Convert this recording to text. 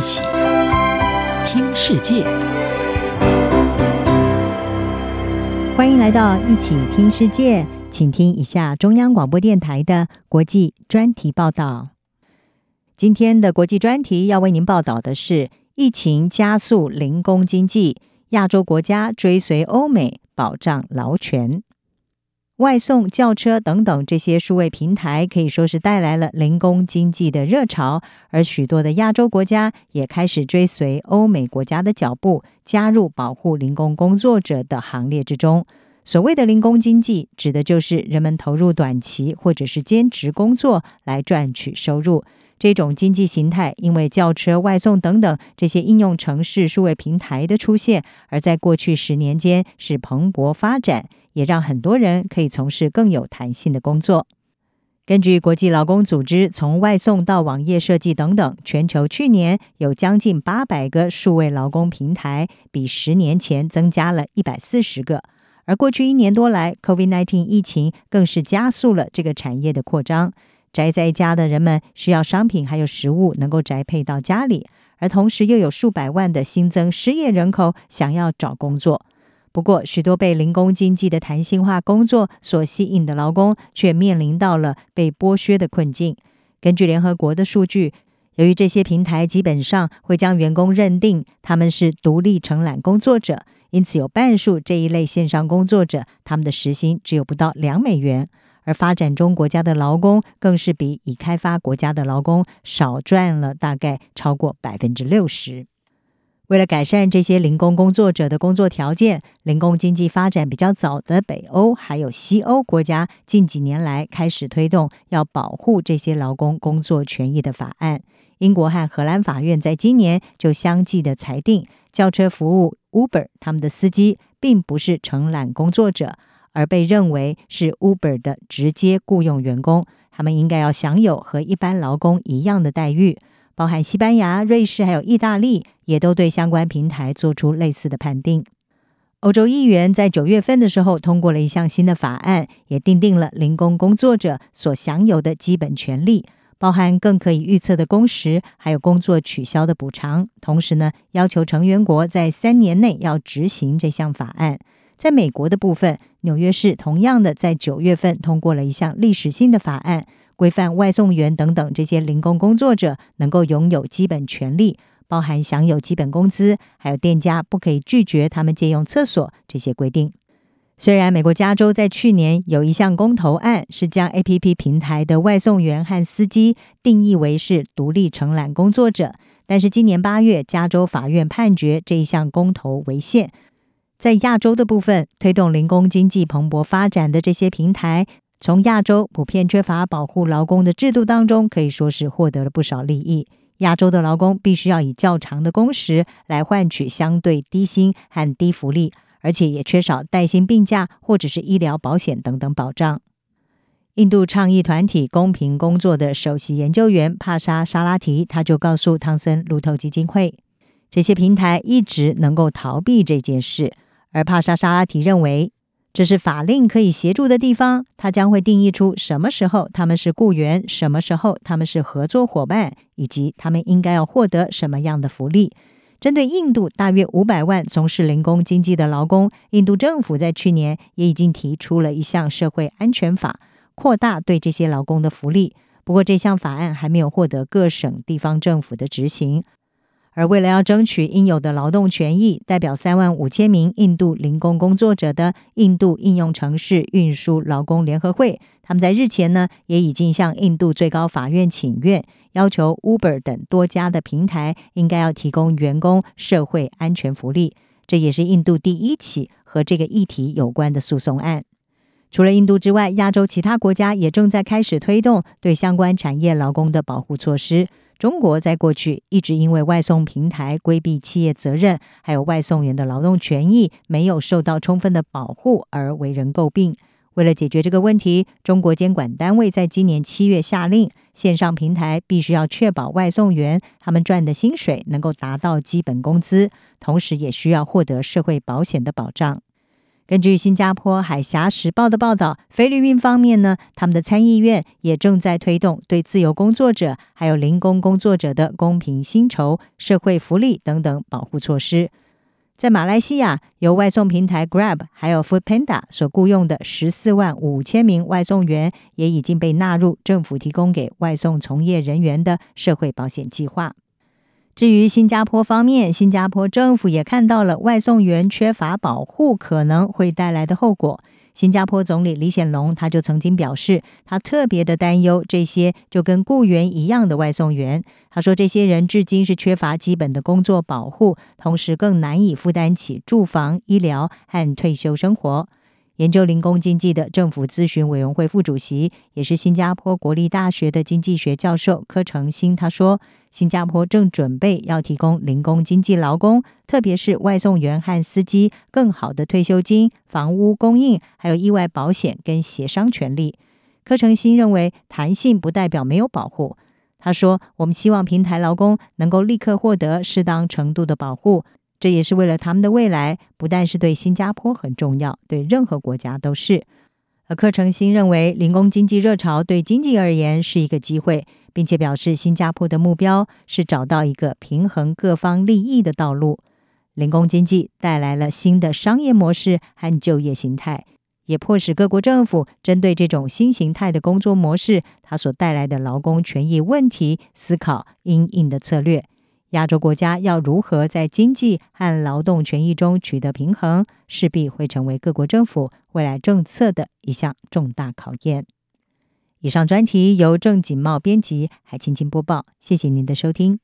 一起听世界，欢迎来到一起听世界，请听一下中央广播电台的国际专题报道。今天的国际专题要为您报道的是：疫情加速零工经济，亚洲国家追随欧美保障劳权。外送、轿车等等这些数位平台可以说是带来了零工经济的热潮，而许多的亚洲国家也开始追随欧美国家的脚步，加入保护零工工作者的行列之中。所谓的零工经济，指的就是人们投入短期或者是兼职工作来赚取收入。这种经济形态因为轿车、外送等等这些应用城市数位平台的出现，而在过去十年间是蓬勃发展。也让很多人可以从事更有弹性的工作。根据国际劳工组织，从外送到网页设计等等，全球去年有将近八百个数位劳工平台，比十年前增加了一百四十个。而过去一年多来，COVID-19 疫情更是加速了这个产业的扩张。宅在家的人们需要商品还有食物能够宅配到家里，而同时又有数百万的新增失业人口想要找工作。不过，许多被零工经济的弹性化工作所吸引的劳工，却面临到了被剥削的困境。根据联合国的数据，由于这些平台基本上会将员工认定他们是独立承揽工作者，因此有半数这一类线上工作者，他们的时薪只有不到两美元。而发展中国家的劳工，更是比已开发国家的劳工少赚了大概超过百分之六十。为了改善这些零工工作者的工作条件，零工经济发展比较早的北欧还有西欧国家，近几年来开始推动要保护这些劳工工作权益的法案。英国和荷兰法院在今年就相继的裁定，叫车服务 Uber 他们的司机并不是承揽工作者，而被认为是 Uber 的直接雇佣员工，他们应该要享有和一般劳工一样的待遇。包含西班牙、瑞士还有意大利，也都对相关平台做出类似的判定。欧洲议员在九月份的时候通过了一项新的法案，也订定了零工工作者所享有的基本权利，包含更可以预测的工时，还有工作取消的补偿。同时呢，要求成员国在三年内要执行这项法案。在美国的部分，纽约市同样的在九月份通过了一项历史性的法案。规范外送员等等这些零工工作者能够拥有基本权利，包含享有基本工资，还有店家不可以拒绝他们借用厕所这些规定。虽然美国加州在去年有一项公投案，是将 APP 平台的外送员和司机定义为是独立承揽工作者，但是今年八月，加州法院判决这一项公投违宪。在亚洲的部分，推动零工经济蓬勃发展的这些平台。从亚洲普遍缺乏保护劳工的制度当中，可以说是获得了不少利益。亚洲的劳工必须要以较长的工时来换取相对低薪和低福利，而且也缺少带薪病假或者是医疗保险等等保障。印度倡议团体公平工作的首席研究员帕莎沙拉提，他就告诉汤森路透基金会，这些平台一直能够逃避这件事，而帕莎沙拉提认为。这是法令可以协助的地方，它将会定义出什么时候他们是雇员，什么时候他们是合作伙伴，以及他们应该要获得什么样的福利。针对印度大约五百万从事零工经济的劳工，印度政府在去年也已经提出了一项社会安全法，扩大对这些劳工的福利。不过，这项法案还没有获得各省地方政府的执行。而为了要争取应有的劳动权益，代表三万五千名印度零工工作者的印度应用城市运输劳工联合会，他们在日前呢也已经向印度最高法院请愿，要求 Uber 等多家的平台应该要提供员工社会安全福利。这也是印度第一起和这个议题有关的诉讼案。除了印度之外，亚洲其他国家也正在开始推动对相关产业劳工的保护措施。中国在过去一直因为外送平台规避企业责任，还有外送员的劳动权益没有受到充分的保护而为人诟病。为了解决这个问题，中国监管单位在今年七月下令，线上平台必须要确保外送员他们赚的薪水能够达到基本工资，同时也需要获得社会保险的保障。根据新加坡海峡时报的报道，菲律宾方面呢，他们的参议院也正在推动对自由工作者还有零工工作者的公平薪酬、社会福利等等保护措施。在马来西亚，由外送平台 Grab 还有 Foodpanda 所雇佣的十四万五千名外送员，也已经被纳入政府提供给外送从业人员的社会保险计划。至于新加坡方面，新加坡政府也看到了外送员缺乏保护可能会带来的后果。新加坡总理李显龙他就曾经表示，他特别的担忧这些就跟雇员一样的外送员。他说，这些人至今是缺乏基本的工作保护，同时更难以负担起住房、医疗和退休生活。研究零工经济的政府咨询委员会副主席，也是新加坡国立大学的经济学教授柯成新，他说，新加坡正准备要提供零工经济劳工，特别是外送员和司机更好的退休金、房屋供应，还有意外保险跟协商权利。柯成新认为，弹性不代表没有保护。他说，我们希望平台劳工能够立刻获得适当程度的保护。这也是为了他们的未来，不但是对新加坡很重要，对任何国家都是。而柯成新认为，零工经济热潮对经济而言是一个机会，并且表示新加坡的目标是找到一个平衡各方利益的道路。零工经济带来了新的商业模式和就业形态，也迫使各国政府针对这种新形态的工作模式，它所带来的劳工权益问题，思考应应的策略。亚洲国家要如何在经济和劳动权益中取得平衡，势必会成为各国政府未来政策的一项重大考验。以上专题由郑锦茂编辑，还青青播报。谢谢您的收听。